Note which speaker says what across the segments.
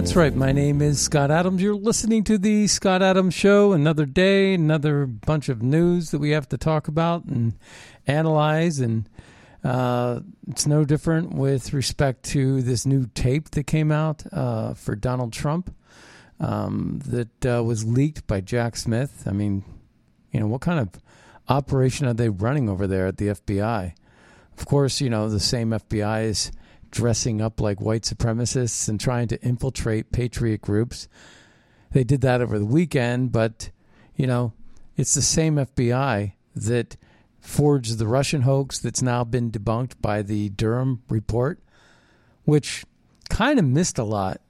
Speaker 1: That's right. My name is Scott Adams. You're listening to the Scott Adams Show. Another day, another bunch of news that we have to talk about and analyze. And uh, it's no different with respect to this new tape that came out uh, for Donald Trump um, that uh, was leaked by Jack Smith. I mean, you know, what kind of operation are they running over there at the FBI? Of course, you know, the same FBI is dressing up like white supremacists and trying to infiltrate patriot groups. They did that over the weekend, but, you know, it's the same FBI that forged the Russian hoax that's now been debunked by the Durham report, which kind of missed a lot.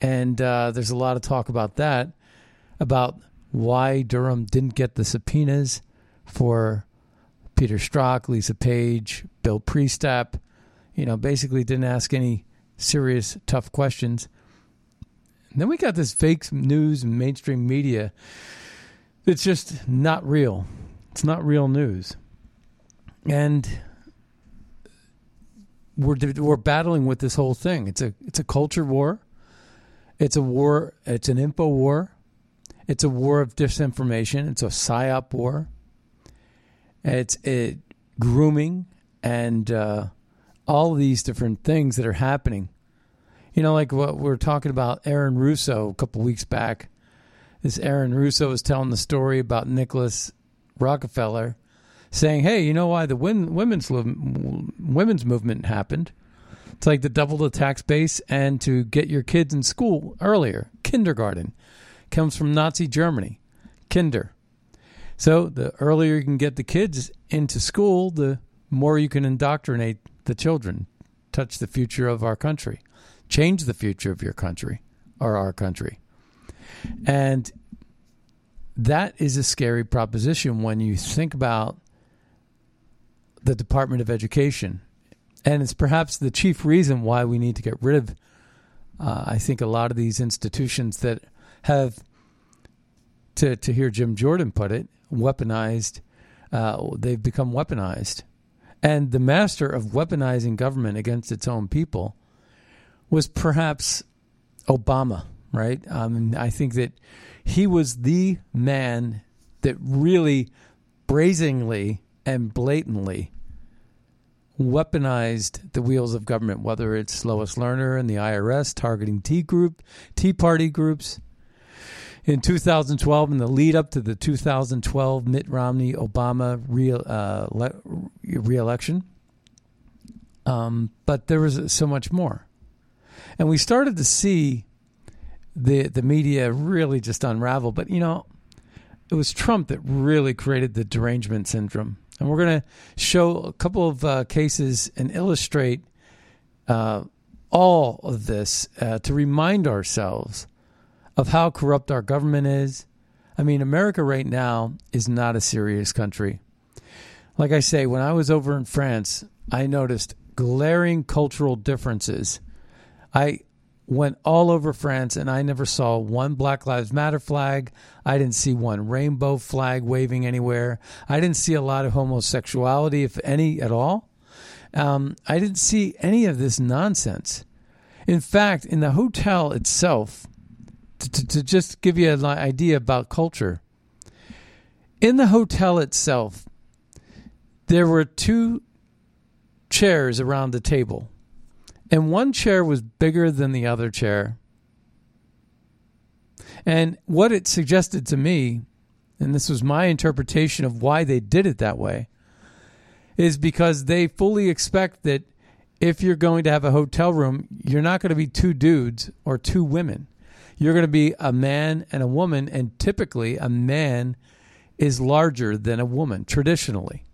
Speaker 1: And uh, there's a lot of talk about that, about why Durham didn't get the subpoenas for Peter Strzok, Lisa Page, Bill Priestap, you know, basically didn't ask any serious, tough questions. And then we got this fake news and mainstream media that's just not real. It's not real news. And we're we're battling with this whole thing. It's a it's a culture war. It's a war. It's an info war. It's a war of disinformation. It's a psyop war. It's it grooming and uh, all these different things that are happening. You know, like what we are talking about Aaron Russo a couple weeks back. This Aaron Russo was telling the story about Nicholas Rockefeller saying, "Hey, you know why the women's women's movement happened? It's like to double the tax base and to get your kids in school earlier. Kindergarten comes from Nazi Germany. Kinder. So the earlier you can get the kids into school, the more you can indoctrinate the children, touch the future of our country, change the future of your country or our country. And that is a scary proposition when you think about the Department of Education. And it's perhaps the chief reason why we need to get rid of, uh, I think, a lot of these institutions that have, to, to hear Jim Jordan put it, weaponized, uh, they've become weaponized. And the master of weaponizing government against its own people was perhaps Obama, right? Um, I think that he was the man that really brazenly and blatantly weaponized the wheels of government, whether it's Lois Lerner and the IRS targeting Tea group, Tea Party groups. In 2012, in the lead up to the 2012 Mitt Romney Obama re, uh, le- re-election, um, but there was so much more, and we started to see the the media really just unravel. But you know, it was Trump that really created the derangement syndrome. And we're going to show a couple of uh, cases and illustrate uh, all of this uh, to remind ourselves of how corrupt our government is. I mean, America right now is not a serious country. Like I say, when I was over in France, I noticed glaring cultural differences. I went all over France, and I never saw one Black Lives Matter flag. I didn't see one rainbow flag waving anywhere. I didn't see a lot of homosexuality, if any at all. Um, I didn't see any of this nonsense. In fact, in the hotel itself, to, to, just give you an idea about culture, in the hotel itself, there were two chairs around the table, and one chair was bigger than the other chair. And what it suggested to me, and this was my interpretation of why they did it that way, is because they fully expect that if you're going to have a hotel room, you're not going to be two dudes or two women. You're going to be a man and a woman, and typically a man is larger than a woman traditionally.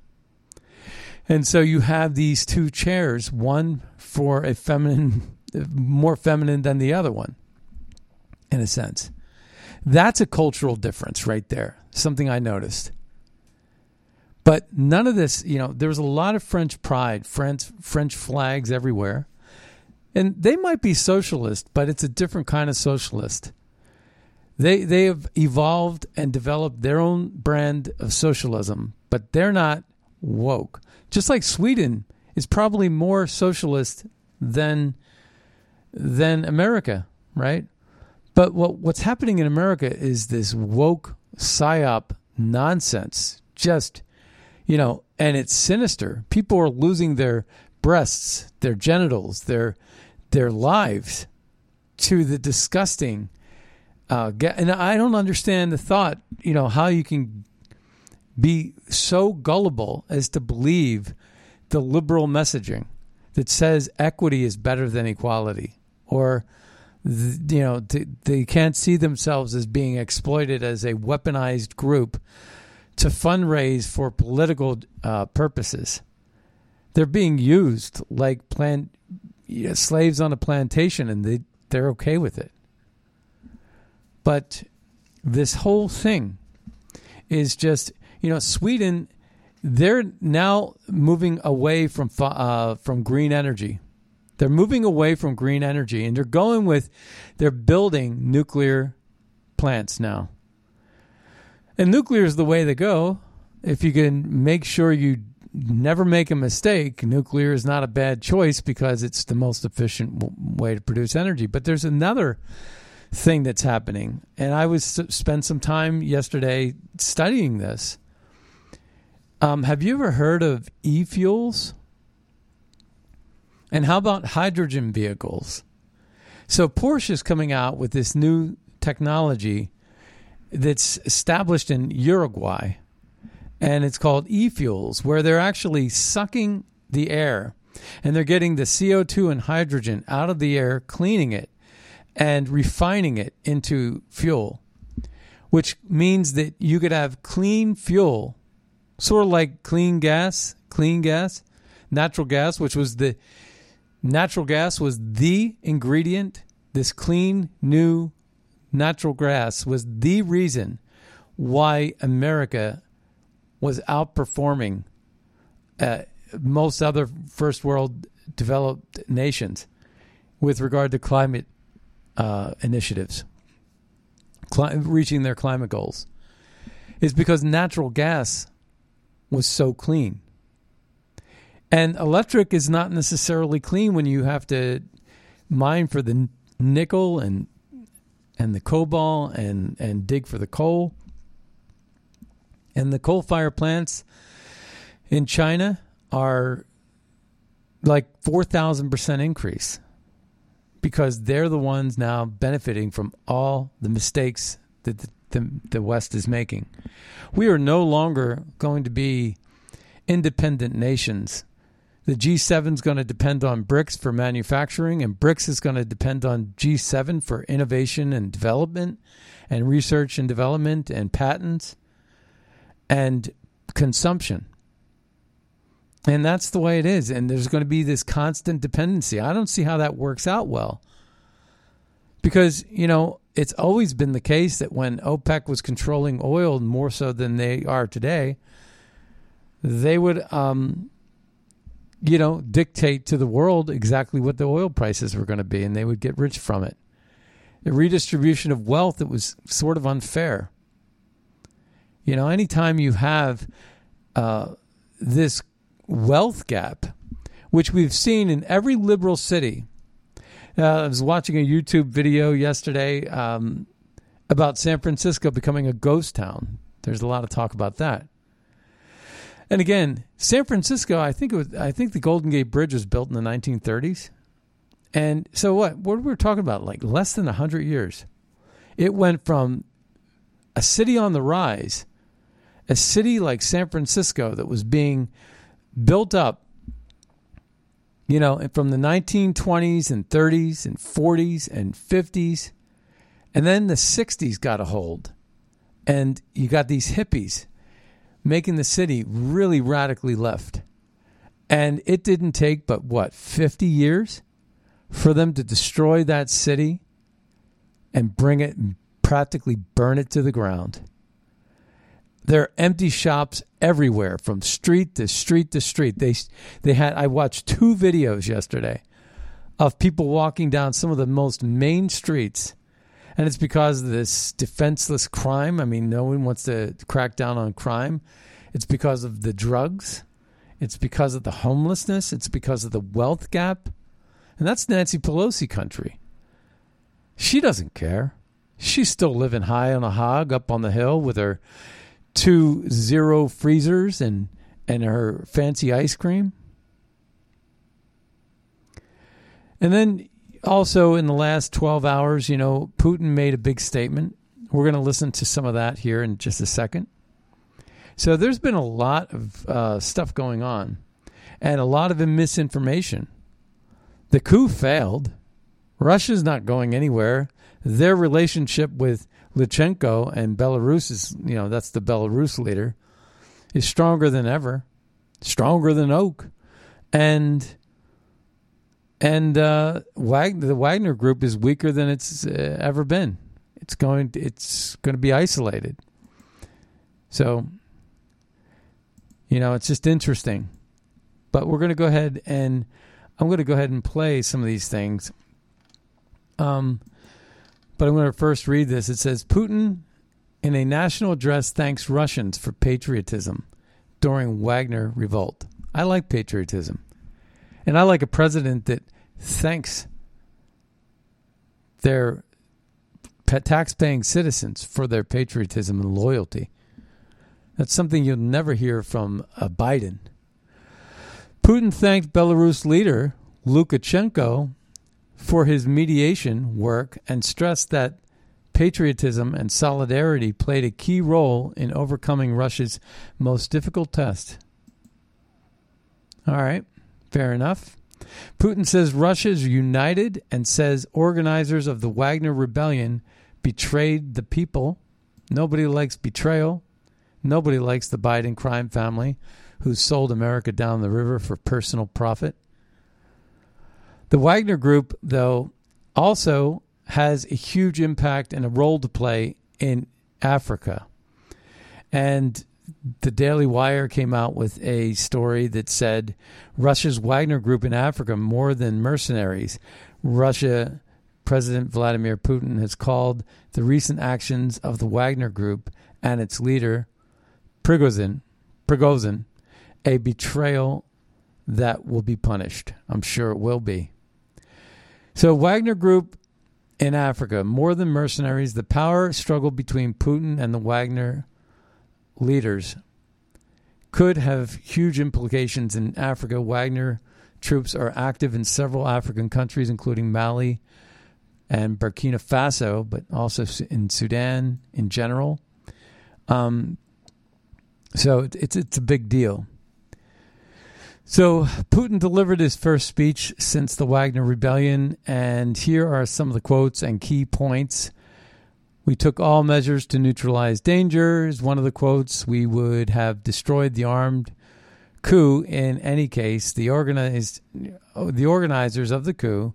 Speaker 1: And so you have these two chairs, one for a feminine, more feminine than the other one, in a sense. That's a cultural difference right there, something I noticed. But none of this, you know, there was a lot of French pride, French French flags everywhere. And they might be socialist, but it's a different kind of socialist. They they have evolved and developed their own brand of socialism, but they're not woke. Just like Sweden is probably more socialist than than America, right? But what what's happening in America is this woke psyop nonsense. Just you know, and it's sinister. People are losing their breasts, their genitals, their their lives to the disgusting. Uh, and I don't understand the thought. You know how you can be so gullible as to believe the liberal messaging that says equity is better than equality, or you know they can't see themselves as being exploited as a weaponized group to fundraise for political uh, purposes. They're being used like plant slaves on a plantation, and they they're okay with it. But this whole thing is just you know Sweden. They're now moving away from uh, from green energy. They're moving away from green energy, and they're going with they're building nuclear plants now. And nuclear is the way to go. If you can make sure you never make a mistake, nuclear is not a bad choice because it's the most efficient w- way to produce energy. But there's another thing that's happening, and I was spent some time yesterday studying this. Um, have you ever heard of e-fuels? And how about hydrogen vehicles? So Porsche is coming out with this new technology that's established in Uruguay, and it's called e-fuels, where they're actually sucking the air and they're getting the CO2 and hydrogen out of the air, cleaning it, and refining it into fuel, which means that you could have clean fuel, sort of like clean gas, clean gas, natural gas, which was the natural gas was the ingredient, this clean new natural gas was the reason why America was outperforming uh, most other first world developed nations with regard to climate uh, initiatives, Cli- reaching their climate goals, is because natural gas was so clean. And electric is not necessarily clean when you have to mine for the nickel and and the cobalt and, and dig for the coal. And the coal fire plants in China are like 4,000% increase because they're the ones now benefiting from all the mistakes that the, the, the West is making. We are no longer going to be independent nations the G7 is going to depend on BRICS for manufacturing, and BRICS is going to depend on G7 for innovation and development, and research and development, and patents, and consumption. And that's the way it is. And there's going to be this constant dependency. I don't see how that works out well. Because, you know, it's always been the case that when OPEC was controlling oil more so than they are today, they would um, you know, dictate to the world exactly what the oil prices were going to be, and they would get rich from it. The redistribution of wealth that was sort of unfair. You know, anytime you have uh, this wealth gap, which we've seen in every liberal city. Uh, I was watching a YouTube video yesterday um, about San Francisco becoming a ghost town. There's a lot of talk about that. And again, San Francisco, I think it was, I think the Golden Gate Bridge was built in the 1930s. And so what? What were we talking about? Like less than 100 years. It went from a city on the rise, a city like San Francisco that was being built up, you know, from the 1920s and 30s and 40s and 50s. And then the 60s got a hold. And you got these hippies making the city really radically left. And it didn't take but what, 50 years for them to destroy that city and bring it and practically burn it to the ground. There are empty shops everywhere from street to street to street. They they had I watched two videos yesterday of people walking down some of the most main streets and it's because of this defenseless crime. I mean, no one wants to crack down on crime. It's because of the drugs. It's because of the homelessness. It's because of the wealth gap. And that's Nancy Pelosi country. She doesn't care. She's still living high on a hog up on the hill with her two zero freezers and, and her fancy ice cream. And then also in the last 12 hours, you know, Putin made a big statement. We're going to listen to some of that here in just a second. So there's been a lot of uh, stuff going on and a lot of misinformation. The coup failed. Russia's not going anywhere. Their relationship with Lukashenko and Belarus is, you know, that's the Belarus leader, is stronger than ever, stronger than oak. And and uh, the Wagner Group is weaker than it's uh, ever been. It's going. To, it's going to be isolated. So, you know, it's just interesting. But we're going to go ahead and I'm going to go ahead and play some of these things. Um, but I'm going to first read this. It says Putin, in a national address, thanks Russians for patriotism during Wagner revolt. I like patriotism. And I like a president that thanks their tax-paying citizens for their patriotism and loyalty. That's something you'll never hear from a Biden. Putin thanked Belarus leader Lukashenko for his mediation work and stressed that patriotism and solidarity played a key role in overcoming Russia's most difficult test. All right, fair enough. Putin says Russia is united and says organizers of the Wagner rebellion betrayed the people. Nobody likes betrayal. Nobody likes the Biden crime family who sold America down the river for personal profit. The Wagner Group, though, also has a huge impact and a role to play in Africa. And the Daily Wire came out with a story that said Russia's Wagner Group in Africa more than mercenaries. Russia President Vladimir Putin has called the recent actions of the Wagner Group and its leader Prigozhin, Prigozhin a betrayal that will be punished. I'm sure it will be. So Wagner Group in Africa, more than mercenaries, the power struggle between Putin and the Wagner leaders could have huge implications in Africa. Wagner troops are active in several African countries, including Mali and Burkina Faso, but also in Sudan in general. Um, so it's it's a big deal. So Putin delivered his first speech since the Wagner Rebellion, and here are some of the quotes and key points. We took all measures to neutralize dangers. One of the quotes, we would have destroyed the armed coup in any case. The organized the organizers of the coup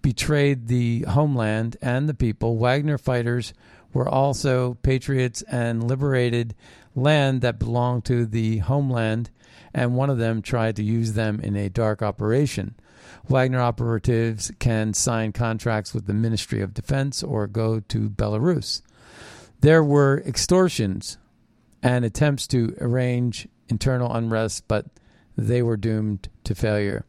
Speaker 1: betrayed the homeland and the people. Wagner fighters were also patriots and liberated land that belonged to the homeland, and one of them tried to use them in a dark operation. Wagner operatives can sign contracts with the Ministry of Defense or go to Belarus. There were extortions and attempts to arrange internal unrest, but they were doomed to failure.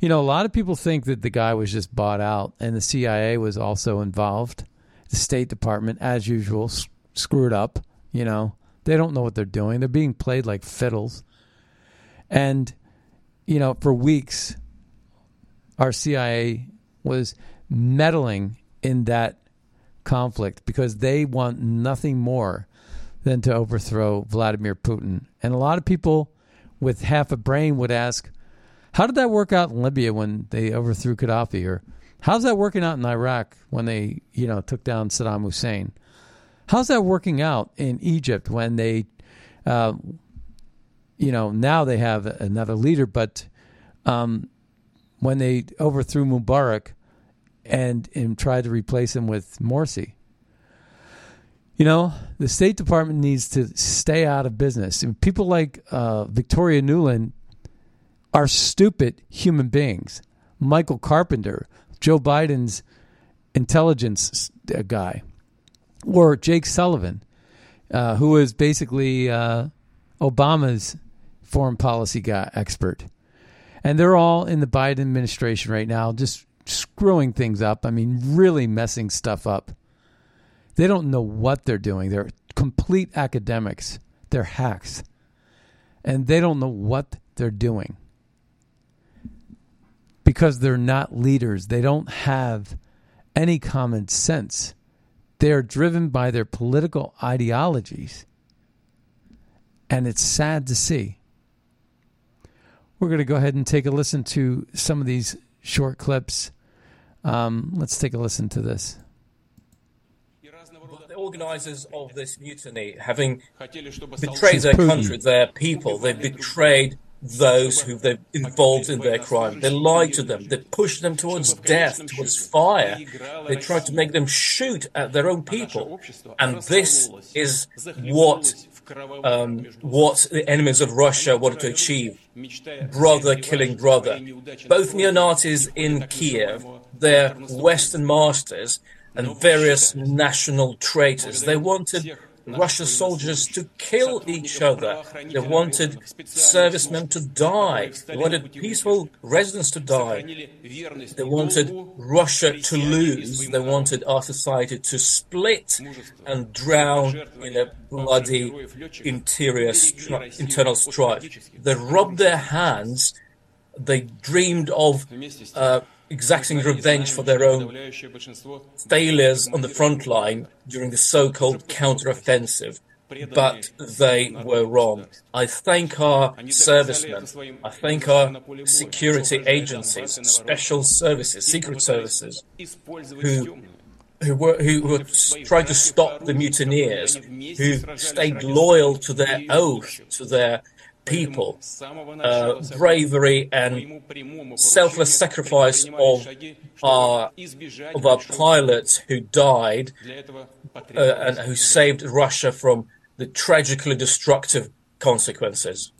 Speaker 1: You know, a lot of people think that the guy was just bought out and the CIA was also involved. The State Department, as usual, screwed up. You know, they don't know what they're doing. They're being played like fiddles. And, you know, for weeks, our CIA was meddling in that conflict because they want nothing more than to overthrow Vladimir Putin. And a lot of people with half a brain would ask, how did that work out in Libya when they overthrew Gaddafi? Or how's that working out in Iraq when they, you know, took down Saddam Hussein? How's that working out in Egypt when they, uh, you know, now they have another leader, but um, when they overthrew Mubarak and, and tried to replace him with Morsi? You know, the State Department needs to stay out of business. And people like uh, Victoria Nuland are stupid human beings. Michael Carpenter, Joe Biden's intelligence uh, guy, or Jake Sullivan, uh, who is basically uh, Obama's foreign policy guy expert. And they're all in the Biden administration right now, just screwing things up. I mean, really messing stuff up. They don't know what they're doing. They're complete academics. They're hacks. And they don't know what they're doing because they're not leaders. They don't have any common sense. They're driven by their political ideologies. And it's sad to see. We're going to go ahead and take a listen to some of these short clips. Um, let's take a listen to this.
Speaker 2: The organizers of this mutiny, having betrayed their country, their people, they betrayed those who they've involved in their crime. They lied to them. They pushed them towards death, towards fire. They tried to make them shoot at their own people. And this is what um, what the enemies of Russia wanted to achieve. Brother killing brother. Both neo-Nazis in Kiev, their Western masters, and various national traitors. They wanted Russian soldiers to kill each other. They wanted servicemen to die. They wanted peaceful residents to die. They wanted Russia to lose. They wanted our society to split and drown in a bloody interior stri- internal strife. They rubbed their hands. They dreamed of uh, exacting revenge for their own failures on the front line during the so-called counteroffensive. But they were wrong. I thank our servicemen. I thank our security agencies, special services, secret services, who who were who were trying to stop the mutineers, who stayed loyal to their oath, to their people, uh, bravery and selfless sacrifice of our of our pilots who died uh, and who saved Russia from the tragically destructive consequences.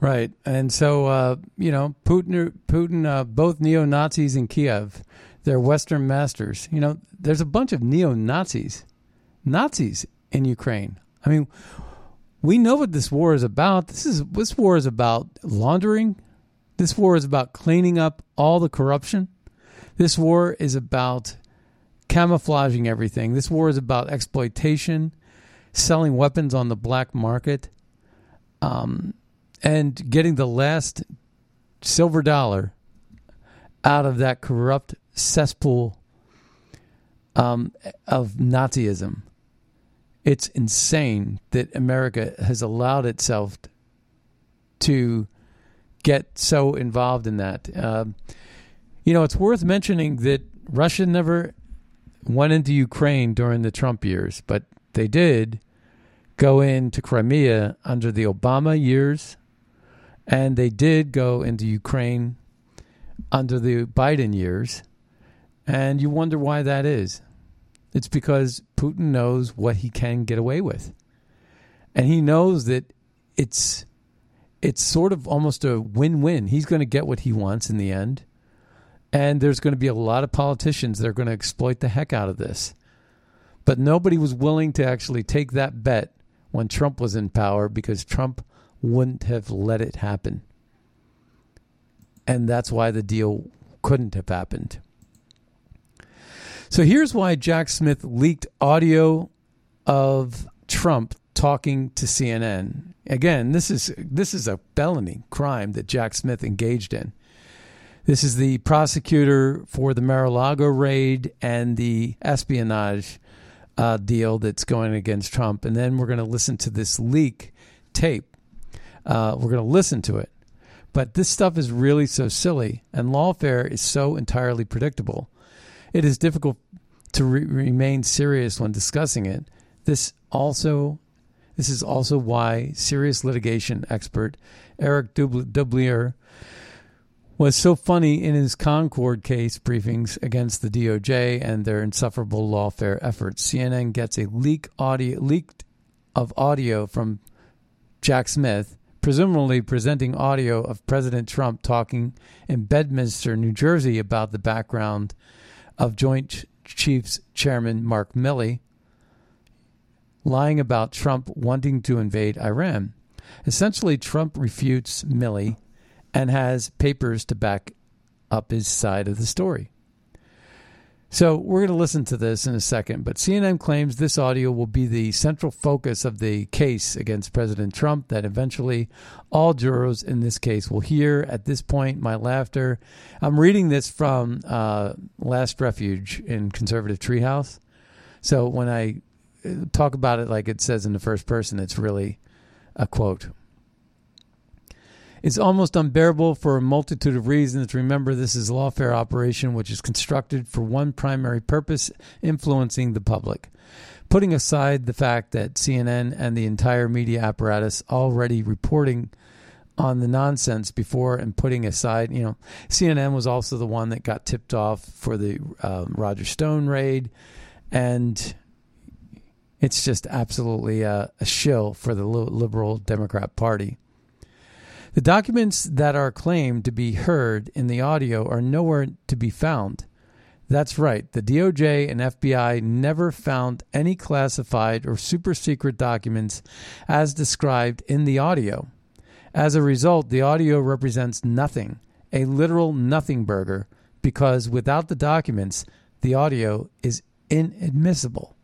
Speaker 1: Right, and so uh, you know, Putin, Putin, uh, both neo Nazis in Kiev, they're Western masters. You know, there's a bunch of neo Nazis, Nazis in Ukraine. I mean, we know what this war is about. This is this war is about laundering. This war is about cleaning up all the corruption. This war is about camouflaging everything. This war is about exploitation, selling weapons on the black market. Um, and getting the last silver dollar out of that corrupt cesspool um, of Nazism. It's insane that America has allowed itself to get so involved in that. Um, you know, it's worth mentioning that Russia never went into Ukraine during the Trump years, but they did go into Crimea under the Obama years, and they did go into Ukraine under the Biden years. And you wonder why that is. It's because Putin knows what he can get away with. And he knows that it's it's sort of almost a win-win. He's going to get what he wants in the end. And there's going to be a lot of politicians that are going to exploit the heck out of this. But nobody was willing to actually take that bet when Trump was in power because Trump wouldn't have let it happen. And that's why the deal couldn't have happened. So here's why Jack Smith leaked audio of Trump talking to CNN. Again, this is this is a felony crime that Jack Smith engaged in. This is the prosecutor for the Mar-a-Lago raid and the espionage uh, deal that's going against Trump. And then we're going to listen to this leak tape. Uh, we're going to listen to it. But this stuff is really so silly, and lawfare is so entirely predictable. It is difficult to re- remain serious when discussing it. This also, this is also why serious litigation expert Eric Dubelier was so funny in his Concord case briefings against the DOJ and their insufferable lawfare efforts. CNN gets a leak audio leaked of audio from Jack Smith presumably presenting audio of President Trump talking in Bedminster, New Jersey, about the background of Joint Chiefs Chairman Mark Milley lying about Trump wanting to invade Iran. Essentially, Trump refutes Milley and has papers to back up his side of the story. So we're going to listen to this in a second, but CNN claims this audio will be the central focus of the case against President Trump that eventually all jurors in this case will hear. At this point, my laughter. I'm reading this from uh, Last Refuge in Conservative Treehouse. So when I uh, talk about it like it says in the first person, it's really a quote. It's almost unbearable for a multitude of reasons. Remember, this is a lawfare operation which is constructed for one primary purpose influencing the public. Putting aside the fact that CNN and the entire media apparatus already reporting on the nonsense before and putting aside, you know, CNN was also the one that got tipped off for the um, Roger Stone raid. And it's just absolutely a, a shill for the liberal Democrat Party. The documents that are claimed to be heard in the audio are nowhere to be found. That's right, the DOJ and FBI never found any classified or super secret documents as described in the audio. As a result, the audio represents nothing, a literal nothing burger, because without the documents, the audio is inadmissible.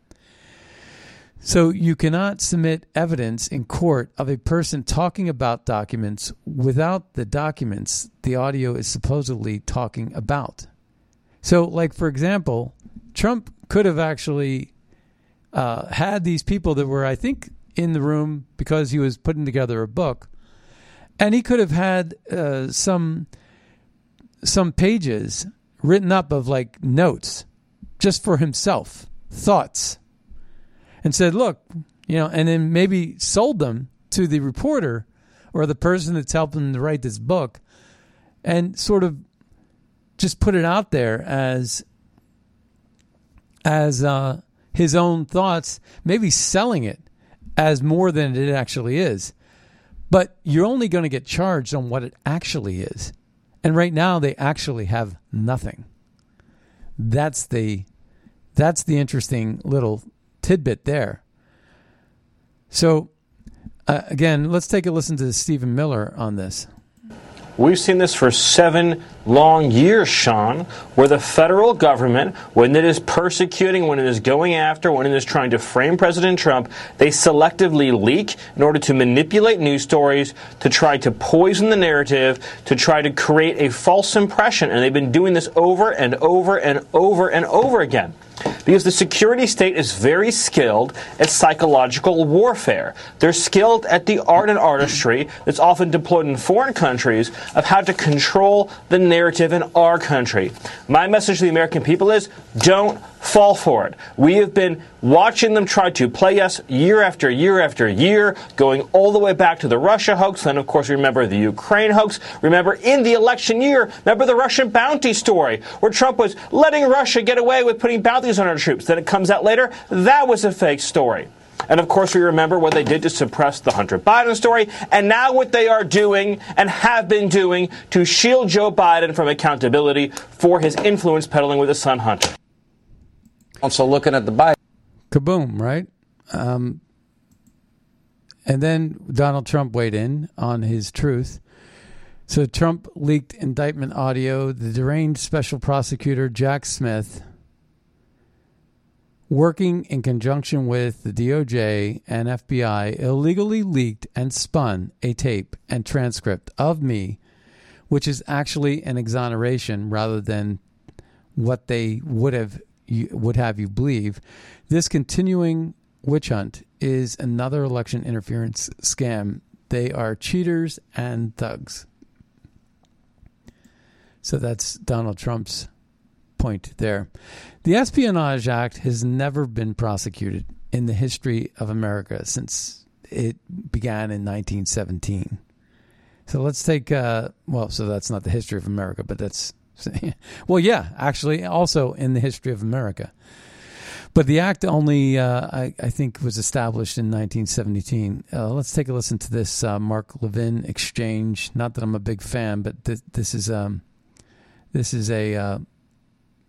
Speaker 1: So you cannot submit evidence in court of a person talking about documents without the documents the audio is supposedly talking about. So, like, for example, Trump could have actually uh, had these people that were, I think, in the room because he was putting together a book, and he could have had uh, some some pages written up of like notes just for himself, thoughts and said, look, you know, and then maybe sold them to the reporter or the person that's helping to write this book and sort of just put it out there as as uh, his own thoughts, maybe selling it as more than it actually is. But you're only going to get charged on what it actually is. And right now they actually have nothing. That's the that's the interesting little tidbit there. So, uh, again, let's take a listen to Stephen Miller on this.
Speaker 3: We've seen this for seven long years, Sean, where the federal government, when it is persecuting, when it is going after, when it is trying to frame President Trump, they selectively leak in order to manipulate news stories, to try to poison the narrative, to try to create a false impression. And they've been doing this over and over and over and over again because the security state is very skilled at psychological warfare. They're skilled at the art and artistry that's often deployed in foreign countries of how to control the narrative in our country. My message to the American people is don't fall for it. We have been watching them try to play us year after year after year, going all the way back to the Russia hoax. Then, of course, remember the Ukraine hoax. Remember in the election year, remember the Russian bounty story, where Trump was letting Russia get away with putting bounties on our troops. Then it comes out later that was a fake story. And of course, we remember what they did to suppress the Hunter Biden story, and now what they are doing and have been doing to shield Joe Biden from accountability for his influence peddling with his son Hunter.
Speaker 4: Also, looking at the Biden.
Speaker 1: Kaboom, right? Um, and then Donald Trump weighed in on his truth. So Trump leaked indictment audio. The deranged special prosecutor Jack Smith working in conjunction with the DOJ and FBI, illegally leaked and spun a tape and transcript of me, which is actually an exoneration rather than what they would have would have you believe. This continuing witch hunt is another election interference scam. They are cheaters and thugs. So that's Donald Trump's point there. The Espionage Act has never been prosecuted in the history of America since it began in 1917. So let's take, uh, well, so that's not the history of America, but that's, well, yeah, actually, also in the history of America. But the act only, uh, I, I, think, was established in 1917. Uh, let's take a listen to this uh, Mark Levin exchange. Not that I'm a big fan, but th- this is um, this is a uh,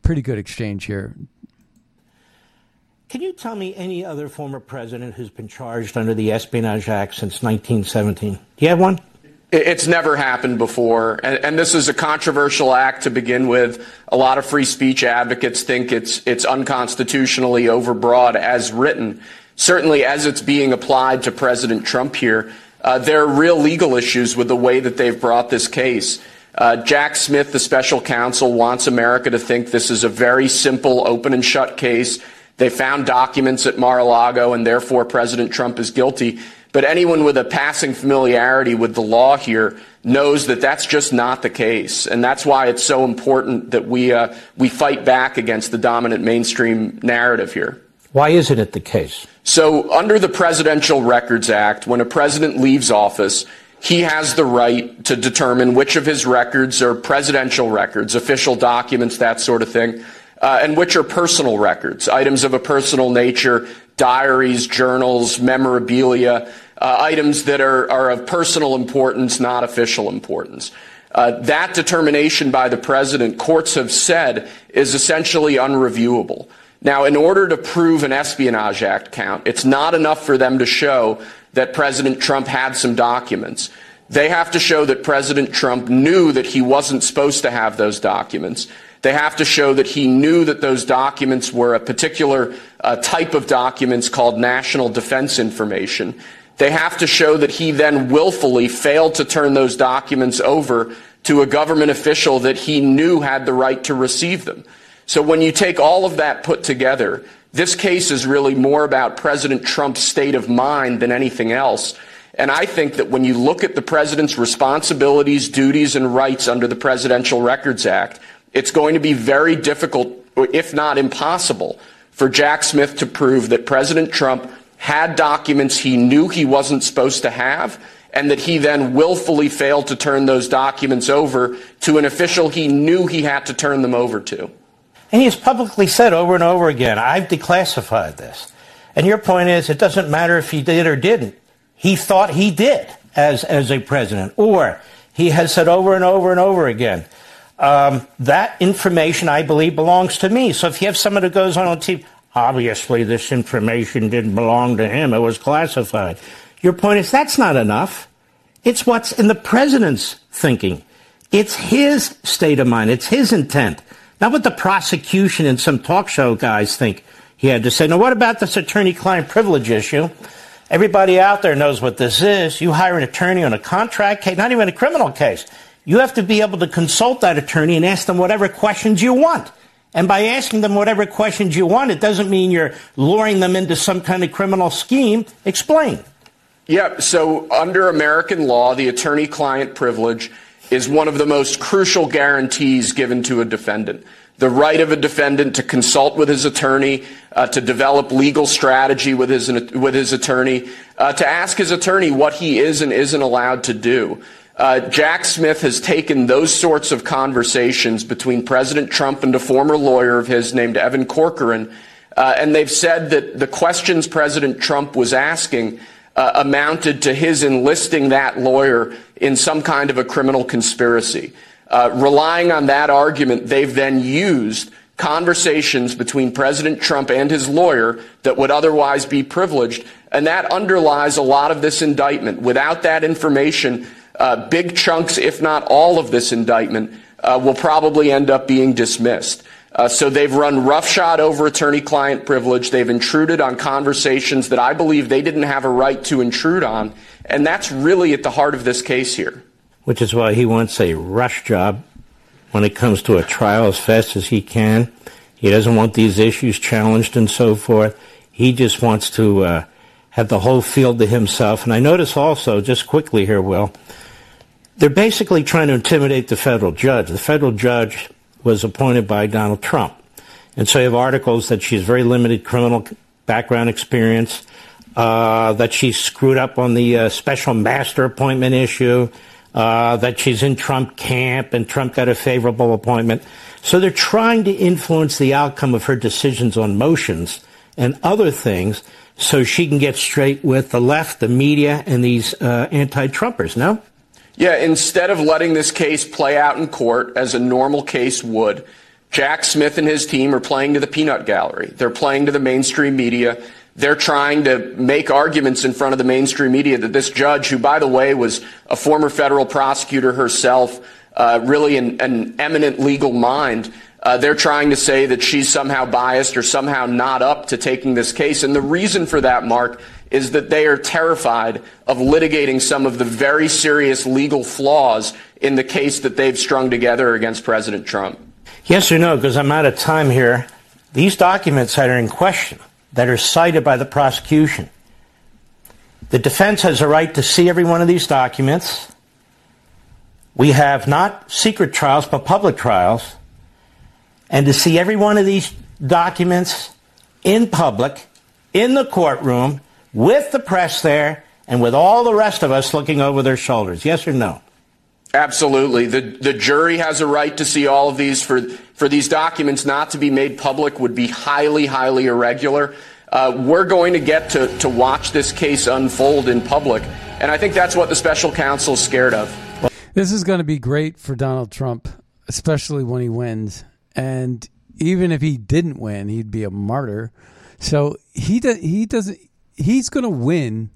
Speaker 1: pretty good exchange here.
Speaker 5: Can you tell me any other former president who's been charged under the Espionage Act since 1917? Do you have one?
Speaker 6: It's never happened before. And, and, this is a controversial act to begin with. A lot of free speech advocates think it's, it's unconstitutionally overbroad as written. Certainly, as it's being applied to President Trump here, uh, there are real legal issues with the way that they've brought this case. Uh, Jack Smith, the special counsel, wants America to think this is a very simple open and shut case. They found documents at Mar-a-Lago and therefore President Trump is guilty. But anyone with a passing familiarity with the law here knows that that's just not the case. And that's why it's so important that we, uh, we fight back against the dominant mainstream narrative here.
Speaker 5: Why isn't it the case?
Speaker 6: So, under the Presidential Records Act, when a president leaves office, he has the right to determine which of his records are presidential records, official documents, that sort of thing, uh, and which are personal records, items of a personal nature, diaries, journals, memorabilia, items that are, are, of personal importance, not official importance. Uh, that determination by the president, courts have said, is essentially unreviewable. Now, in order to prove an Espionage Act count, it's not enough for them to show that President Trump had some documents. They have to show that President Trump knew that he wasn't supposed to have those documents. They have to show that he knew that those documents were a particular uh, type of documents called national defense information. They have to show that he then willfully failed to turn those documents over to a government official that he knew had the right to receive them. So when you take all of that put together, this case is really more about President Trump's state of mind than anything else. And I think that when you look at the president's responsibilities, duties, and rights under the Presidential Records Act, it's going to be very difficult, if not impossible, for Jack Smith to prove that President Trump had documents he knew he wasn't supposed to have and that he then willfully failed to turn those documents over to an official he knew he had to turn them over to.
Speaker 5: And he has publicly said over and over again, I've declassified this. And your point is, it doesn't matter if he did or didn't. He thought he did as, as a president. Or he has said over and over and over again, um, that information, I believe, belongs to me. So if you have someone who goes on on TV, obviously this information didn't belong to him. It was classified. Your point is that's not enough. It's what's in the president's thinking. It's his state of mind. It's his intent. Not what the prosecution and some talk show guys think he had to say. Now, what about this attorney client privilege issue? Everybody out there knows what this is. You hire an attorney on a contract case, not even a criminal case. You have to be able to consult that attorney and ask them whatever questions you want. And by asking them whatever questions you want, it doesn't mean you're luring them into some kind of criminal scheme. Explain.
Speaker 6: Yeah, so under American law, the attorney client privilege is one of the most crucial guarantees given to a defendant. the right of a defendant to consult with his attorney, uh, to develop legal strategy with his, with his attorney, uh, to ask his attorney what he is and isn't allowed to do. Uh, Jack Smith has taken those sorts of conversations between President Trump and a former lawyer of his named Evan Corcoran, uh, and they've said that the questions President Trump was asking uh, amounted to his enlisting that lawyer in some kind of a criminal conspiracy. Relying on that argument, they've then used conversations between President Trump and his lawyer that would otherwise be privileged, and that underlies a lot of this indictment. Without that information, uh, big chunks, if not all of this indictment, uh, will probably end up being dismissed. Uh, so they've run roughshod over attorney-client privilege. They've intruded on conversations that I believe they didn't have a right to intrude on, and that's really at the heart of this case here.
Speaker 5: Which is why he wants a rush job when it comes to a trial as fast as he can. He doesn't want these issues challenged and so forth. He just wants to uh, have the whole field to himself. And I notice also, just quickly here, Will, they're basically trying to intimidate the federal judge. The federal judge was appointed by Donald Trump. And so you have articles that she has very limited criminal background experience, uh, that she screwed up on the uh, special master appointment issue, uh, that she's in Trump camp and Trump got a favorable appointment. So they're trying to influence the outcome of her decisions on motions and other things so she can get straight with the left, the media, and these uh, anti-Trumpers, no?
Speaker 6: Yeah, instead of letting this case play out in court as a normal case would, Jack Smith and his team are playing to the peanut gallery. They're playing to the mainstream media. They're trying to make arguments in front of the mainstream media that this judge, who, by the way, was a former federal prosecutor herself, uh, really an, an, eminent legal mind, uh, they're trying to say that she's somehow biased or somehow not up to taking this case. And the reason for that, Mark, is that they are terrified of litigating some of the very serious legal flaws in the case that they've strung together against President Trump.
Speaker 5: Yes or no, because I'm out of time here. These documents that are in question, that are cited by the prosecution, the defense has a right to see every one of these documents. We have not secret trials, but public trials. And to see every one of these documents in public, in the courtroom, with the press there and with all the rest of us looking over their shoulders. Yes or no?
Speaker 6: Absolutely. The, the jury has a right to see all of these. For, for these documents not to be made public would be highly, highly irregular. Uh, we're going to get to, to watch this case unfold in public. And I think that's what the special counsel is scared of.
Speaker 1: This is going to be great for Donald Trump, especially when he wins. And even if he didn't win, he'd be a martyr. So he do, he doesn't he's going to win.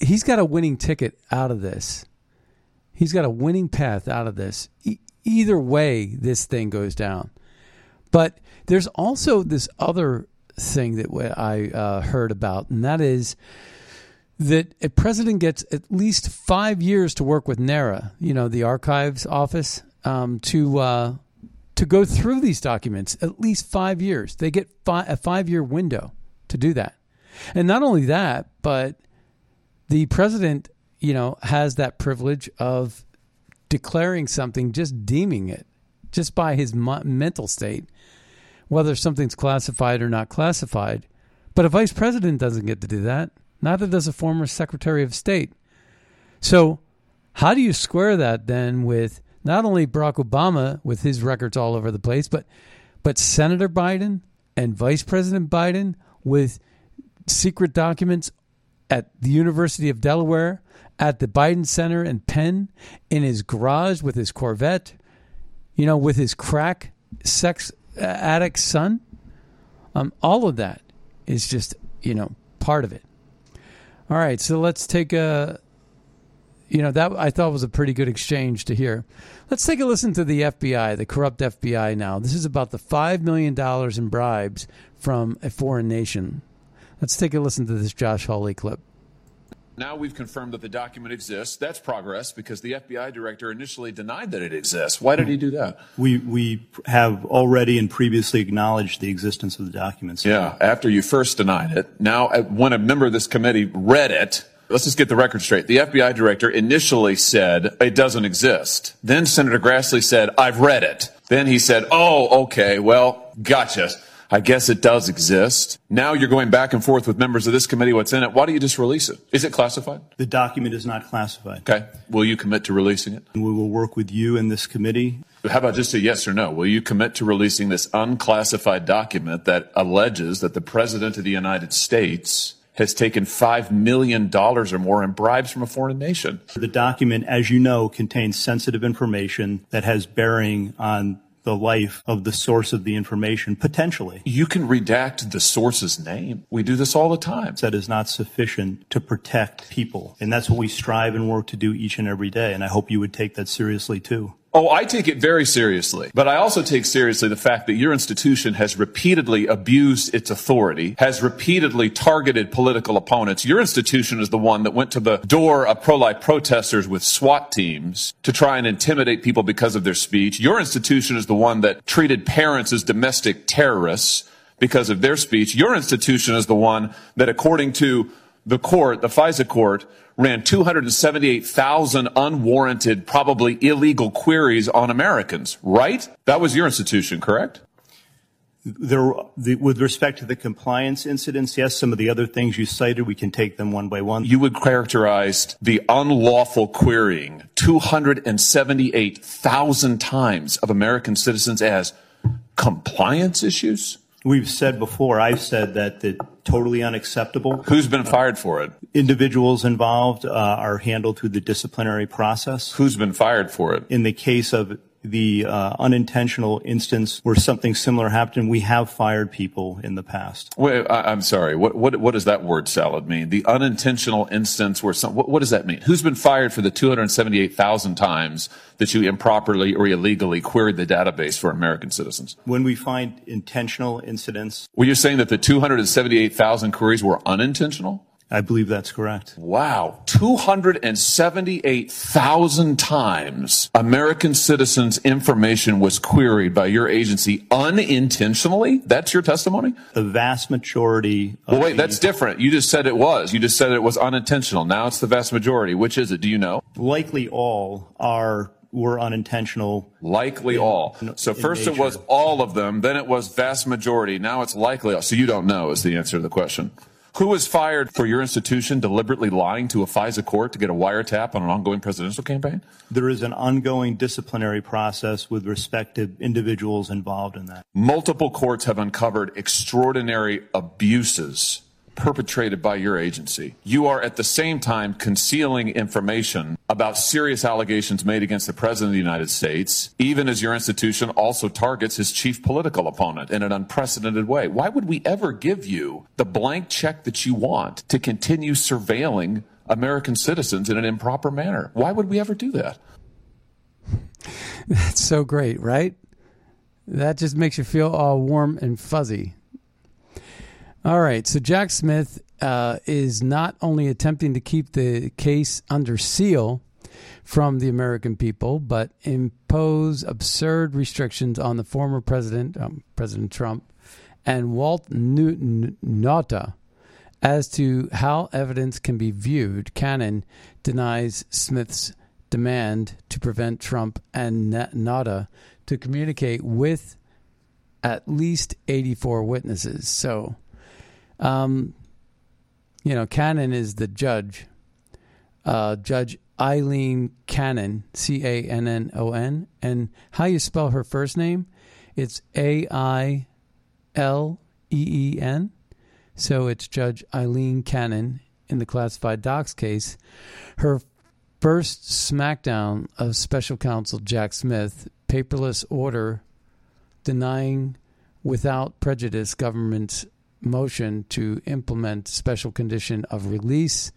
Speaker 1: He's got a winning ticket out of this. He's got a winning path out of this. E- either way, this thing goes down. But there's also this other thing that I uh, heard about, and that is that a president gets at least five years to work with NARA, you know, the archives office, um, to uh, to go through these documents. At least five years. They get fi- a five year window to do that. And not only that, but the president, you know, has that privilege of declaring something, just deeming it, just by his mental state, whether something's classified or not classified. But a vice president doesn't get to do that. Neither does a former secretary of state. So, how do you square that then with not only Barack Obama with his records all over the place, but but Senator Biden and Vice President Biden with secret documents at the University of Delaware, at the Biden Center in Penn, in his garage with his Corvette, you know, with his crack sex addict son. Um, all of that is just, you know, part of it. All right, so let's take a, you know, that I thought was a pretty good exchange to hear. Let's take a listen to the FBI, the corrupt FBI now. This is about the $5 million in bribes from a foreign nation. Let's take a listen to this Josh Hawley clip.
Speaker 7: Now we've confirmed that the document exists. That's progress because the FBI director initially denied that it exists. Why did he do that?
Speaker 8: We we have already and previously acknowledged the existence of the documents.
Speaker 7: Yeah, after you first denied it. Now, uh, when a member of this committee read it, let's just get the record straight. The FBI director initially said it doesn't exist. Then Senator Grassley said, I've read it. Then he said, Oh, okay, well, gotcha. I guess it does exist. Now you're going back and forth with members of this committee. What's in it? Why don't you just release it? Is it classified?
Speaker 8: The document is not classified.
Speaker 7: Okay. Will you commit to releasing it?
Speaker 8: We will work with you in this committee.
Speaker 7: How about just a yes or no? Will you commit to releasing this unclassified document that alleges that the President of the United States has taken $5 million or more in bribes from a foreign nation?
Speaker 8: The document, as you know, contains sensitive information that has bearing on the life of the source of the information, potentially.
Speaker 7: You can redact the source's name. We do this all the time.
Speaker 8: That is not sufficient to protect people. And that's what we strive and work to do each and every day. And I hope you would take that seriously too.
Speaker 7: Oh, I take it very seriously. But I also take seriously the fact that your institution has repeatedly abused its authority, has repeatedly targeted political opponents. Your institution is the one that went to the door of pro-life protesters with SWAT teams to try and intimidate people because of their speech. Your institution is the one that treated parents as domestic terrorists because of their speech. Your institution is the one that, according to the court, the FISA court, ran 278,000 unwarranted, probably illegal queries on Americans, right? That was your institution, correct?
Speaker 8: There, the, with respect to the compliance incidents, yes, some of the other things you cited, we can take them one by one.
Speaker 7: You would characterize the unlawful querying 278,000 times of American citizens as compliance issues?
Speaker 8: We've said before, I've said that the totally unacceptable.
Speaker 7: Who's been fired for it?
Speaker 8: Individuals involved uh, are handled through the disciplinary process.
Speaker 7: Who's been fired for it?
Speaker 8: In the case of the uh, unintentional instance where something similar happened, we have fired people in the past.
Speaker 7: Wait, I, am sorry. What, what, what does that word salad mean? The unintentional instance where some, what, what does that mean? Who's been fired for the 278,000 times that you improperly or illegally queried the database for American citizens?
Speaker 8: When we find intentional incidents.
Speaker 7: Were you saying that the 278,000 queries were unintentional?
Speaker 8: I believe that's correct.
Speaker 7: Wow. 278,000 times American citizens' information was queried by your agency unintentionally? That's your testimony?
Speaker 8: The vast majority.
Speaker 7: well, wait, that's different. You just said it was. You just said it was unintentional. Now it's the vast majority. Which is it? Do you know?
Speaker 8: Likely all are were unintentional.
Speaker 7: Likely in, all. So first it was all of them, then it was vast majority. Now it's likely all. So you don't know is the answer to the question. Who was fired for your institution deliberately lying to a FISA court to get a wiretap on an ongoing presidential campaign?
Speaker 8: There is an ongoing disciplinary process with respect to individuals involved in that.
Speaker 7: Multiple courts have uncovered extraordinary abuses perpetrated by your agency. You are at the same time concealing information about serious allegations made against the President of the United States, even as your institution also targets his chief political opponent in an unprecedented way. Why would we ever give you the blank check that you want to continue surveilling American citizens in an improper manner? Why would we ever do that?
Speaker 1: That's so great, right? That just makes you feel all warm and fuzzy. All right. So Jack Smith uh, is not only attempting to keep the case under seal from the American people, but impose absurd restrictions on the former president, um, President Trump, and Walt Newton Nauta as to how evidence can be viewed. Cannon denies Smith's demand to prevent Trump and Nauta to communicate with at least 84 witnesses. So um, you know, Cannon is the judge. Uh, judge Eileen Cannon, C A N N O N. And how you spell her first name? It's A I L E E N. So it's Judge Eileen Cannon in the classified docs case. Her first smackdown of special counsel Jack Smith, paperless order denying without prejudice government's motion to implement special condition of release.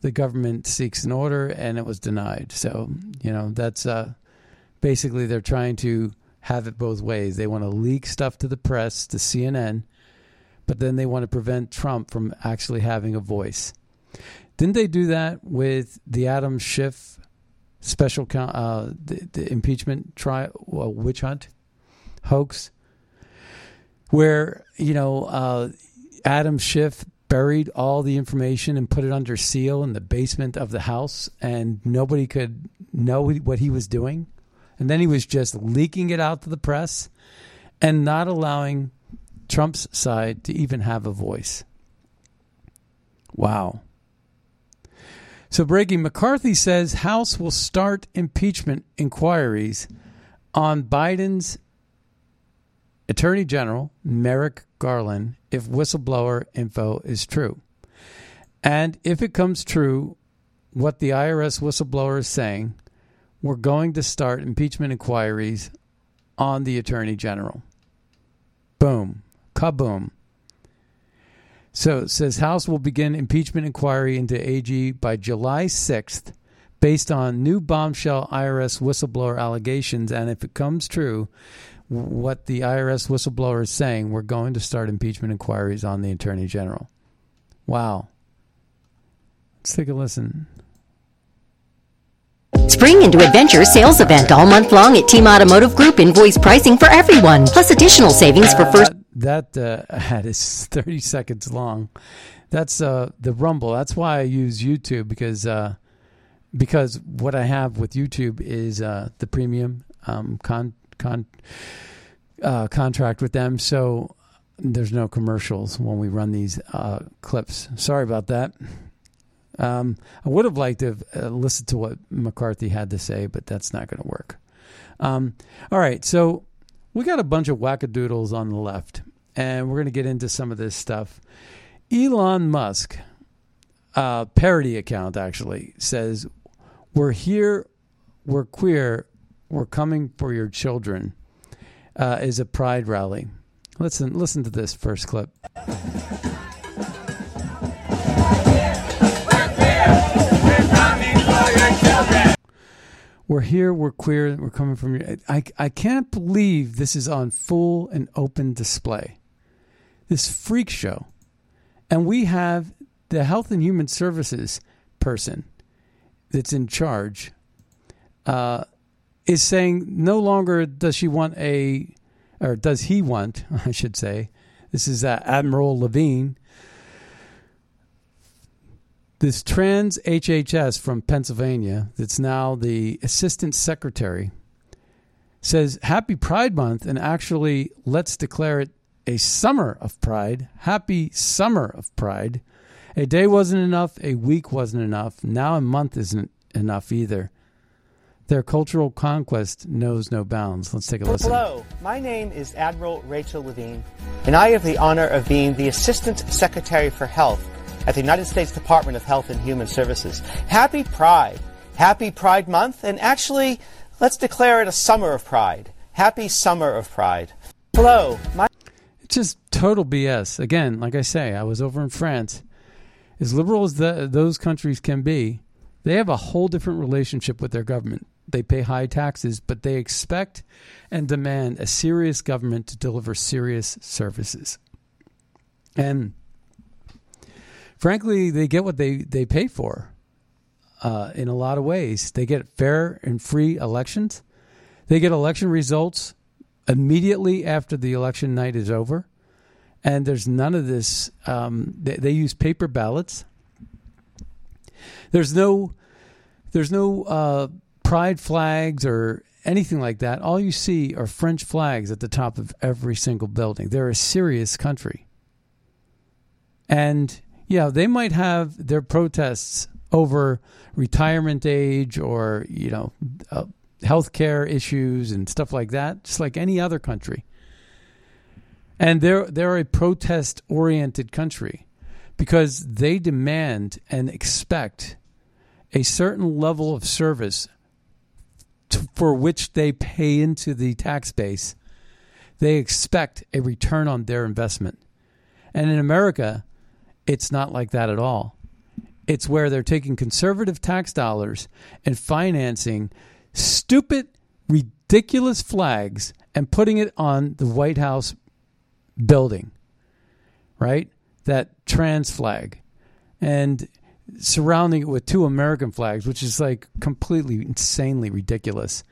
Speaker 1: The government seeks an order, and it was denied. So you know that's uh, basically they're trying to have it both ways. They want to leak stuff to the press, to CNN, but then they want to prevent Trump from actually having a voice. Didn't they do that with the Adam Schiff special uh, the, the impeachment trial, witch hunt hoax? Where you know uh, Adam Schiff buried all the information and put it under seal in the basement of the house, and nobody could know what he was doing. And then he was just leaking it out to the press and not allowing Trump's side to even have a voice. Wow. So, breaking McCarthy says House will start impeachment inquiries on Biden's Attorney General, Merrick Garland, if whistleblower info is true. And if it comes true, what the IRS whistleblower is saying, we're going to start impeachment inquiries on the Attorney General. Boom. Kaboom. So it says House will begin impeachment inquiry into AG by July 6th based on new bombshell IRS whistleblower allegations. And if it comes true, what the IRS whistleblower is saying, we're going to start impeachment inquiries on the Attorney General. Wow. Let's take a listen.
Speaker 9: Spring into Adventure sales event all month long at Team Automotive Group. Invoice pricing for everyone, plus additional savings for first.
Speaker 1: That, that uh, ad is 30 seconds long. That's uh, the Rumble. That's why I use YouTube because uh, because what I have with YouTube is uh, the premium um, con con uh, contract with them. So there's no commercials when we run these uh, clips. Sorry about that. Um, I would have liked to have uh, listened to what McCarthy had to say, but that's not going to work. Um, all right, so we got a bunch of wackadoodles on the left, and we're going to get into some of this stuff. Elon Musk, uh, parody account actually, says, We're here, we're queer, we're coming for your children, uh, is a pride rally. Listen, listen to this first clip. We're here, we're queer, we're coming from you. I, I can't believe this is on full and open display. This freak show. And we have the Health and Human Services person that's in charge uh, is saying no longer does she want a, or does he want, I should say, this is uh, Admiral Levine, this trans HHS from Pennsylvania, that's now the assistant secretary, says Happy Pride Month and actually let's declare it a summer of pride. Happy summer of pride. A day wasn't enough, a week wasn't enough, now a month isn't enough either. Their cultural conquest knows no bounds. Let's take a listen.
Speaker 10: Hello, my name is Admiral Rachel Levine, and I have the honor of being the Assistant Secretary for Health at the United States Department of Health and Human Services. Happy Pride. Happy Pride Month. And actually, let's declare it a summer of pride. Happy summer of pride. Hello. My-
Speaker 1: it's just total BS. Again, like I say, I was over in France. As liberal as the, those countries can be, they have a whole different relationship with their government. They pay high taxes, but they expect and demand a serious government to deliver serious services. And frankly, they get what they, they pay for uh, in a lot of ways. They get fair and free elections, they get election results immediately after the election night is over. And there's none of this. Um, they, they, use paper ballots. There's no, there's no uh, pride flags or anything like that. All you see are French flags at the top of every single building. They're a serious country. And yeah, they might have their protests over retirement age or you know uh, healthcare issues and stuff like that, just like any other country. And they're they're a protest oriented country because they demand and expect a certain level of service for which they pay into the tax base. They expect a return on their investment. And in America, it's not like that at all. It's where they're taking conservative tax dollars and financing stupid, ridiculous flags and putting it on the White House building, right? That trans flag. And surrounding it with two American flags, which is like completely insanely ridiculous.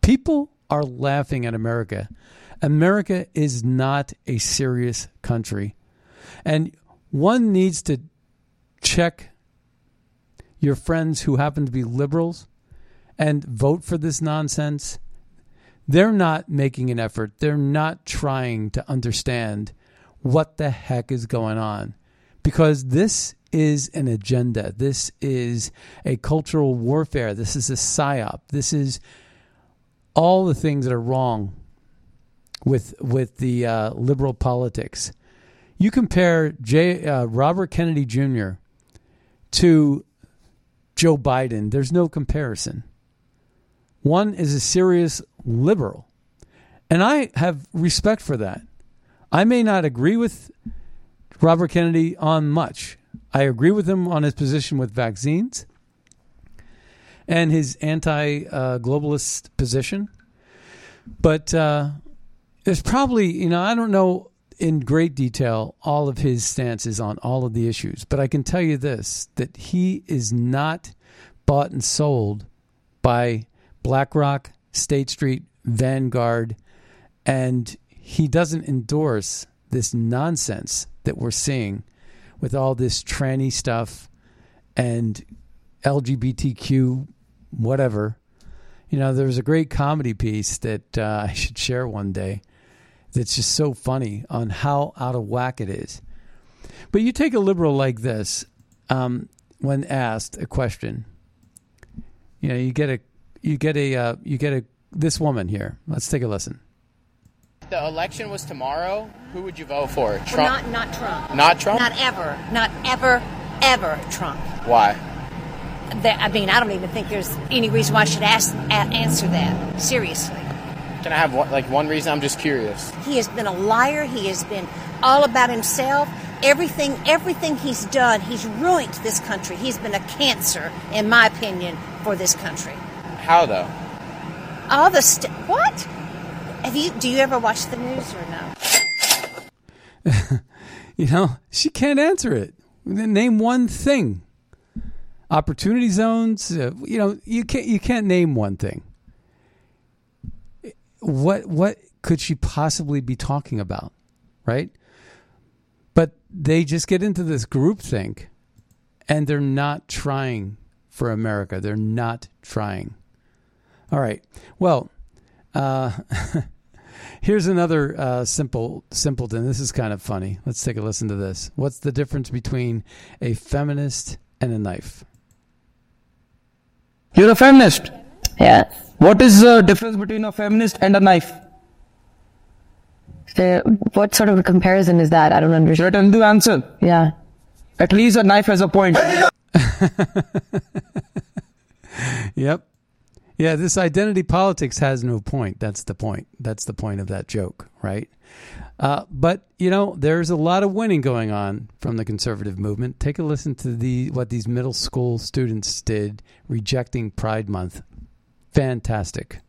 Speaker 1: People are laughing at America. America is not a serious country. And one needs to check your friends who happen to be liberals and vote for this nonsense. they're not making an effort. They're not trying to understand what the heck is going on because this is an agenda. This is a cultural warfare. This is a psyop. This is all the things that are wrong with with the uh, liberal politics. You compare J, uh, Robert Kennedy Jr. to Joe Biden. There's no comparison. One is a serious liberal, and I have respect for that. I may not agree with Robert Kennedy on much. I agree with him on his position with vaccines and his anti globalist position. But uh, there's probably, you know, I don't know in great detail all of his stances on all of the issues, but I can tell you this that he is not bought and sold by BlackRock, State Street, Vanguard, and he doesn't endorse this nonsense that we're seeing with all this tranny stuff and LGBTQ, whatever. You know, there was a great comedy piece that uh, I should share one day that's just so funny on how out of whack it is. But you take a liberal like this, um, when asked a question, you know, you get a, you get a, uh, you get a, this woman here. Let's take a listen.
Speaker 11: The election was tomorrow. Who would you vote for? Trump?
Speaker 12: Well, not not Trump.
Speaker 11: Not Trump?
Speaker 12: Not ever. Not ever, ever Trump.
Speaker 11: Why?
Speaker 12: That, I mean, I don't even think there's any reason why I should ask, a- answer that. Seriously.
Speaker 11: Can I have one, like one reason? I'm just curious.
Speaker 12: He has been a liar. He has been all about himself. Everything, everything he's done, he's ruined this country. He's been a cancer, in my opinion, for this country.
Speaker 11: How though?
Speaker 12: All the st- what? Have you? Do you ever watch the news or no?
Speaker 1: You know, she can't answer it. Name one thing. Opportunity zones. Uh, you know, you can't. You can't name one thing. What what could she possibly be talking about, right? But they just get into this groupthink, and they're not trying for America. They're not trying. All right. Well, uh, here's another uh, simple simpleton. This is kind of funny. Let's take a listen to this. What's the difference between a feminist and a knife?
Speaker 13: You're a feminist.
Speaker 14: Yes.
Speaker 13: What is the difference between a feminist and a knife?
Speaker 14: So what sort of a comparison is that? I don't understand.
Speaker 13: Threaten to answer.
Speaker 14: Yeah.
Speaker 13: At least a knife has a point.
Speaker 1: Yep. Yeah, this identity politics has no point. That's the point. That's the point of that joke, right? Uh, but you know, there's a lot of winning going on from the conservative movement. Take a listen to the what these middle school students did rejecting Pride Month. Fantastic.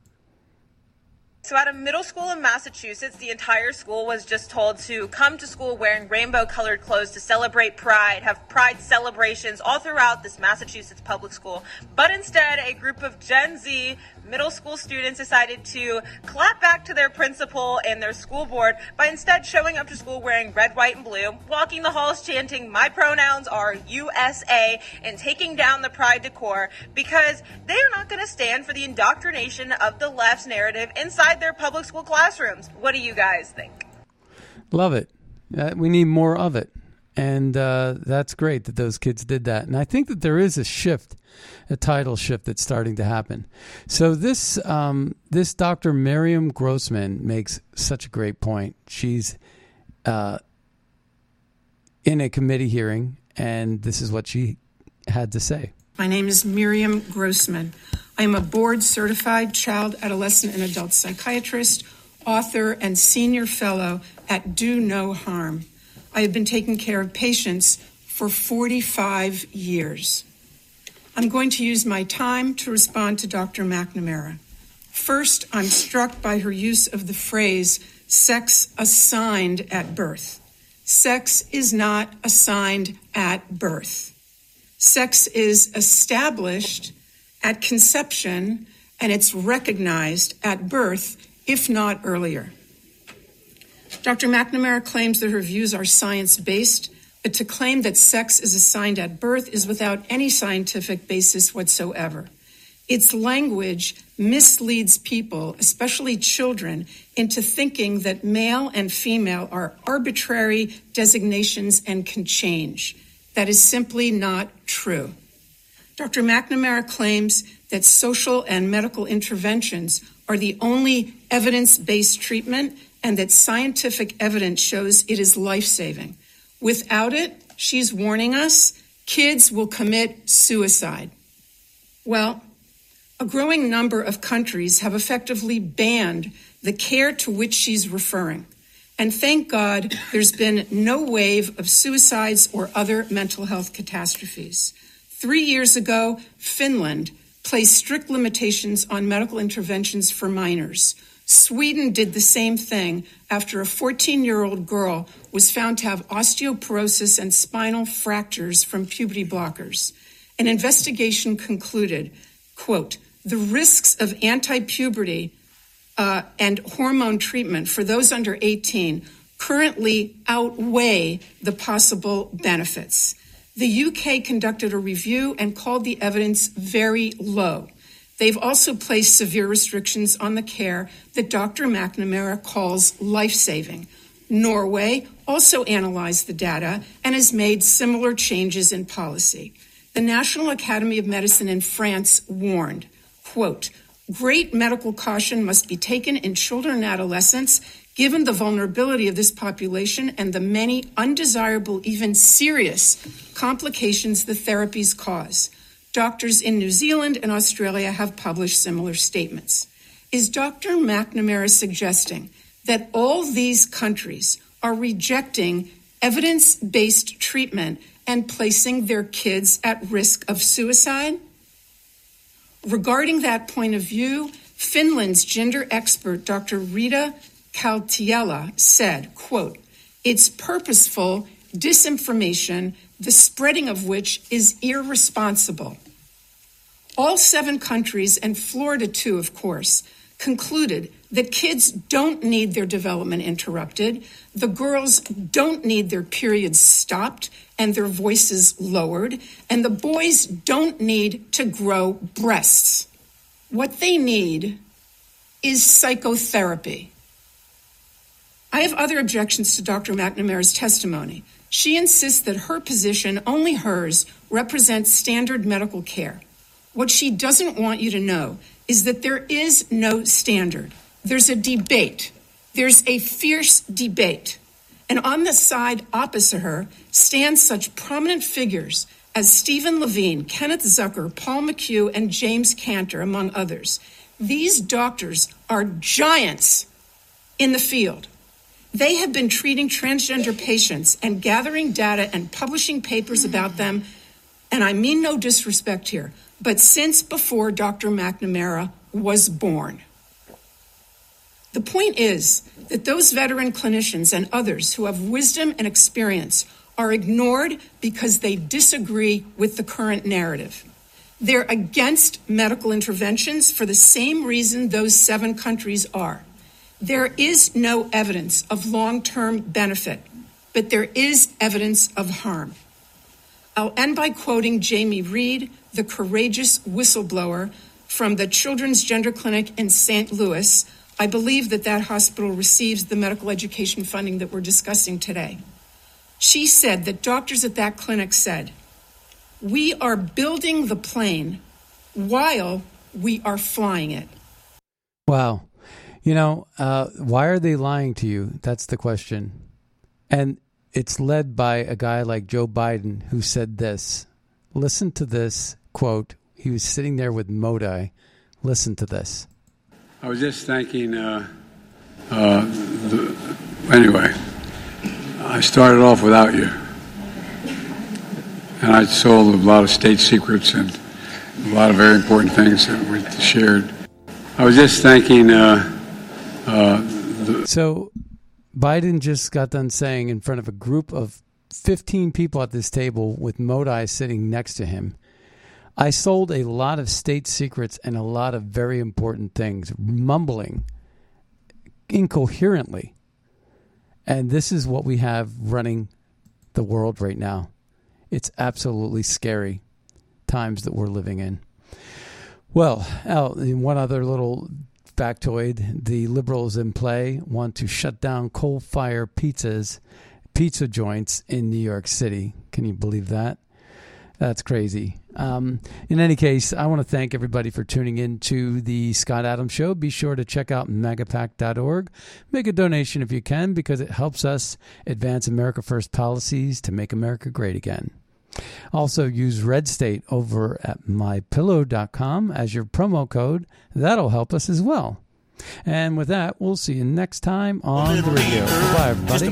Speaker 15: So, at a middle school in Massachusetts, the entire school was just told to come to school wearing rainbow colored clothes to celebrate Pride, have Pride celebrations all throughout this Massachusetts public school. But instead, a group of Gen Z middle school students decided to clap back to their principal and their school board by instead showing up to school wearing red, white, and blue, walking the halls chanting, My pronouns are USA, and taking down the Pride decor because they are not going to stand for the indoctrination of the left's narrative inside their public school classrooms. What do you guys think?
Speaker 1: Love it. Uh, we need more of it. And uh, that's great that those kids did that. And I think that there is a shift, a title shift that's starting to happen. So this um, this Dr. Miriam Grossman makes such a great point. She's uh, in a committee hearing, and this is what she had to say.
Speaker 16: My name is Miriam Grossman. I am a board certified child, adolescent, and adult psychiatrist, author, and senior fellow at Do No Harm. I have been taking care of patients for 45 years. I'm going to use my time to respond to Dr. McNamara. First, I'm struck by her use of the phrase sex assigned at birth. Sex is not assigned at birth. Sex is established at conception and it's recognized at birth, if not earlier. Dr. McNamara claims that her views are science based, but to claim that sex is assigned at birth is without any scientific basis whatsoever. It's language misleads people, especially children, into thinking that male and female are arbitrary designations and can change. That is simply not true. Dr. McNamara claims that social and medical interventions are the only evidence based treatment and that scientific evidence shows it is life saving. Without it, she's warning us, kids will commit suicide. Well, a growing number of countries have effectively banned the care to which she's referring. And thank God there's been no wave of suicides or other mental health catastrophes. Three years ago, Finland placed strict limitations on medical interventions for minors. Sweden did the same thing after a 14 year old girl was found to have osteoporosis and spinal fractures from puberty blockers. An investigation concluded, quote, the risks of anti puberty uh, and hormone treatment for those under 18 currently outweigh the possible benefits. The UK conducted a review and called the evidence very low. They've also placed severe restrictions on the care that Dr. McNamara calls life saving. Norway also analyzed the data and has made similar changes in policy. The National Academy of Medicine in France warned, quote, great medical caution must be taken in children and adolescents given the vulnerability of this population and the many undesirable, even serious complications the therapies cause. Doctors in New Zealand and Australia have published similar statements. Is Dr. McNamara suggesting that all these countries are rejecting evidence based treatment and placing their kids at risk of suicide? Regarding that point of view, Finland's gender expert, Dr. Rita Kaltiala, said, quote, it's purposeful disinformation, the spreading of which is irresponsible. All seven countries, and Florida too, of course, concluded that kids don't need their development interrupted, the girls don't need their periods stopped and their voices lowered, and the boys don't need to grow breasts. What they need is psychotherapy. I have other objections to Dr. McNamara's testimony. She insists that her position, only hers, represents standard medical care. What she doesn't want you to know is that there is no standard. There's a debate. There's a fierce debate. And on the side opposite her stand such prominent figures as Stephen Levine, Kenneth Zucker, Paul McHugh, and James Cantor, among others. These doctors are giants in the field. They have been treating transgender patients and gathering data and publishing papers about them. And I mean no disrespect here, but since before Dr. McNamara was born. The point is that those veteran clinicians and others who have wisdom and experience are ignored because they disagree with the current narrative. They're against medical interventions for the same reason those seven countries are. There is no evidence of long term benefit, but there is evidence of harm. I'll end by quoting Jamie Reed, the courageous whistleblower from the Children's Gender Clinic in St. Louis. I believe that that hospital receives the medical education funding that we're discussing today. She said that doctors at that clinic said, We are building the plane while we are flying it.
Speaker 1: Wow. You know, uh, why are they lying to you? That's the question. And it's led by a guy like Joe Biden who said this. Listen to this quote. He was sitting there with Modi. Listen to this.
Speaker 17: I was just thanking, uh, uh, the, anyway, I started off without you. And I sold a lot of state secrets and a lot of very important things that we shared. I was just thanking. Uh, uh, the-
Speaker 1: So Biden just got done saying in front of a group of 15 people at this table with Modi sitting next to him I sold a lot of state secrets and a lot of very important things, mumbling incoherently. And this is what we have running the world right now. It's absolutely scary times that we're living in. Well, Al, one other little factoid the liberals in play want to shut down coal fire pizzas, pizza joints in New York City. Can you believe that? That's crazy. Um, in any case, I want to thank everybody for tuning in to the Scott Adams Show. Be sure to check out magapack.org. Make a donation if you can because it helps us advance America First policies to make America great again. Also, use Red State over at mypillow.com as your promo code. That'll help us as well. And with that, we'll see you next time on the radio. Bye, everybody.